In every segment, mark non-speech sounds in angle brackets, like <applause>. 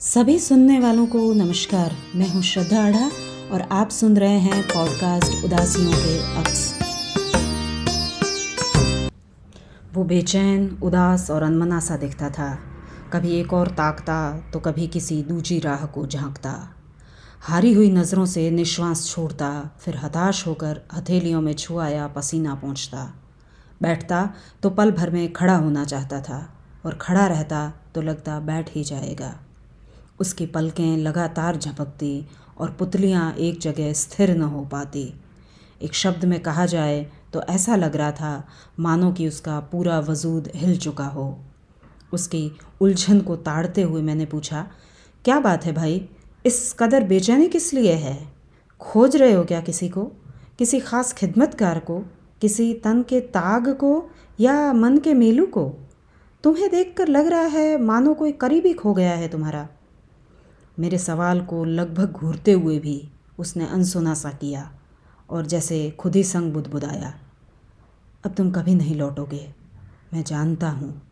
सभी सुनने वालों को नमस्कार। मैं हूँ श्रद्धा आढ़ा और आप सुन रहे हैं पॉडकास्ट उदासियों के अक्स। वो बेचैन, उदास और अनमना सा दिखता था। कभी एक और ताकता तो कभी किसी दूजी राह को झांकता। हारी हुई नज़रों से निश्वास छोड़ता, फिर हताश होकर हथेलियों में छुआया पसीना पहुँचता। बैठता तो पल भर में खड़ा होना चाहता था और खड़ा रहता तो लगता बैठ ही जाएगा। उसकी पलकें लगातार झपकती और पुतलियाँ एक जगह स्थिर न हो पाती। एक शब्द में कहा जाए तो ऐसा लग रहा था मानो कि उसका पूरा वजूद हिल चुका हो। उसकी उलझन को ताड़ते हुए मैंने पूछा, क्या बात है भाई? इस कदर बेचैनी किस लिए है? खोज रहे हो क्या किसी को? किसी ख़ास खिदमतकार को? किसी तन के ताग को या मन के मेलू को? तुम्हें देखकर लग रहा है मानो कोई करीबी खो गया है तुम्हारा। मेरे सवाल को लगभग घूरते हुए भी उसने अनसुना सा किया और जैसे खुद ही संग बुदबुदाया, अब तुम कभी नहीं लौटोगे। मैं जानता हूँ।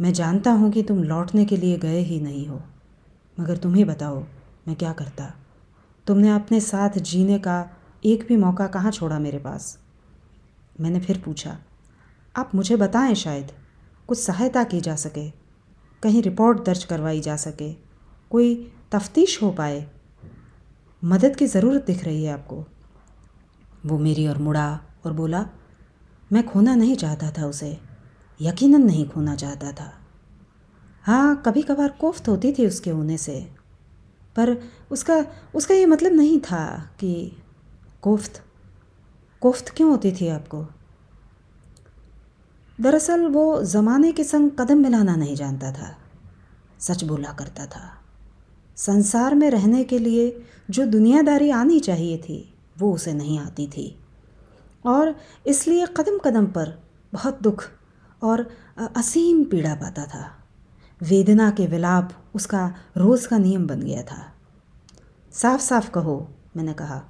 मैं जानता हूँ कि तुम लौटने के लिए गए ही नहीं हो। मगर तुम ही बताओ, मैं क्या करता? तुमने अपने साथ जीने का एक भी मौका कहाँ छोड़ा मेरे पास? मैंने फिर पूछा, आप मुझे बताएँ शायद कुछ सहायता की जा सके? कहीं रिपोर्ट दर्ज करवाई जा सके? कोई तफ्तीश हो पाए। मदद की ज़रूरत दिख रही है आपको। वो मेरी और मुड़ा और बोला, मैं खोना नहीं चाहता था उसे। यकीनन नहीं खोना चाहता था। हाँ कभी कभार कोफ्त होती थी उसके होने से। पर उसका उसका ये मतलब नहीं था कि कोफ्त कोफ्त क्यों होती थी आपको? दरअसल वो ज़माने के संग कदम मिलाना नहीं जानता था। सच बोला करता था। संसार में रहने के लिए जो दुनियादारी आनी चाहिए थी, वो उसे नहीं आती थी। और इसलिए कदम कदम पर बहुत दुख और असीम पीड़ा पाता था। वेदना के विलाप उसका रोज़ का नियम बन गया था। साफ़ साफ़ कहो, मैंने कहा।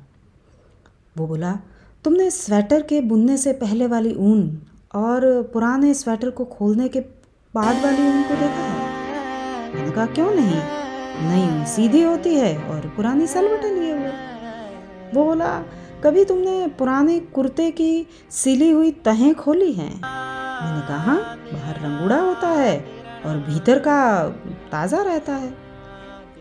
वो बोला, तुमने स्वेटर के बुनने से पहले वाली ऊन और पुराने स्वेटर को खोलने के बाद वाली ऊन को देखा है? मैंने कहा, क्यों नहीं? नई सीधी होती है और पुरानी सलवटे लिए हुए। वो बोला कभी तुमने पुराने कुर्ते की सिली हुई तहें खोली हैं? मैंने कहा हाँ, बाहर रंगूड़ा होता है और भीतर का ताज़ा रहता है।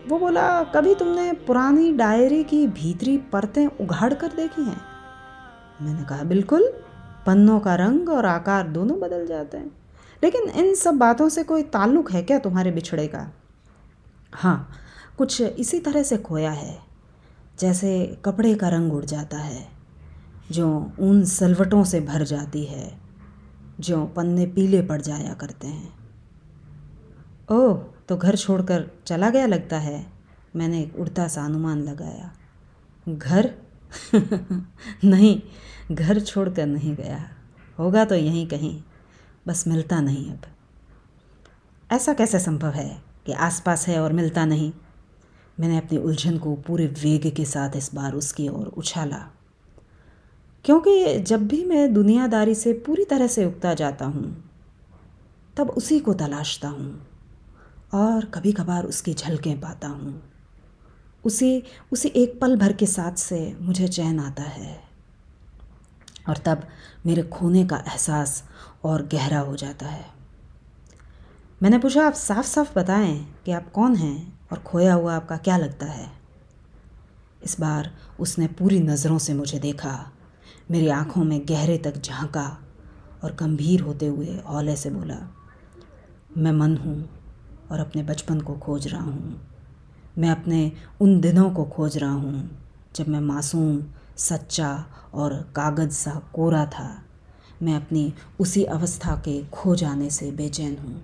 वो बोला कभी तुमने पुरानी डायरी की भीतरी परतें उघाड़ कर देखी हैं? मैंने कहा बिल्कुल पन्नों का रंग और आकार दोनों बदल जाते हैं। लेकिन इन सब बातों से कोई ताल्लुक़ है क्या तुम्हारे बिछड़े का? हाँ कुछ इसी तरह से खोया है, जैसे कपड़े का रंग उड़ जाता है, जो ऊन सलवटों से भर जाती है, जो पन्ने पीले पड़ जाया करते हैं। ओह तो घर छोड़कर चला गया लगता है, मैंने एक उड़ता सा अनुमान लगाया। घर? <laughs> नहीं, घर छोड़कर नहीं गया। होगा तो यहीं कहीं, बस मिलता नहीं अब। ऐसा कैसे संभव है? कि आसपास है और मिलता नहीं। मैंने अपनी उलझन को पूरे वेग के साथ इस बार उसकी ओर उछाला। क्योंकि जब भी मैं दुनियादारी से पूरी तरह से उगता जाता हूँ, तब उसी को तलाशता हूँ और कभी कभार उसकी झलकें पाता हूँ। उसी उसी एक पल भर के साथ से मुझे चैन आता है और तब मेरे खोने का एहसास और गहरा हो जाता है। मैंने पूछा, आप साफ़ साफ़ बताएँ कि आप कौन हैं और खोया हुआ आपका क्या लगता है? इस बार उसने पूरी नज़रों से मुझे देखा, मेरी आँखों में गहरे तक झांका और गंभीर होते हुए हौले से बोला, मैं मन हूँ और अपने बचपन को खोज रहा हूँ। मैं अपने उन दिनों को खोज रहा हूँ जब मैं मासूम, सच्चा और कागज़ सा कोरा था। मैं अपनी उसी अवस्था के खो जाने से बेचैन हूँ।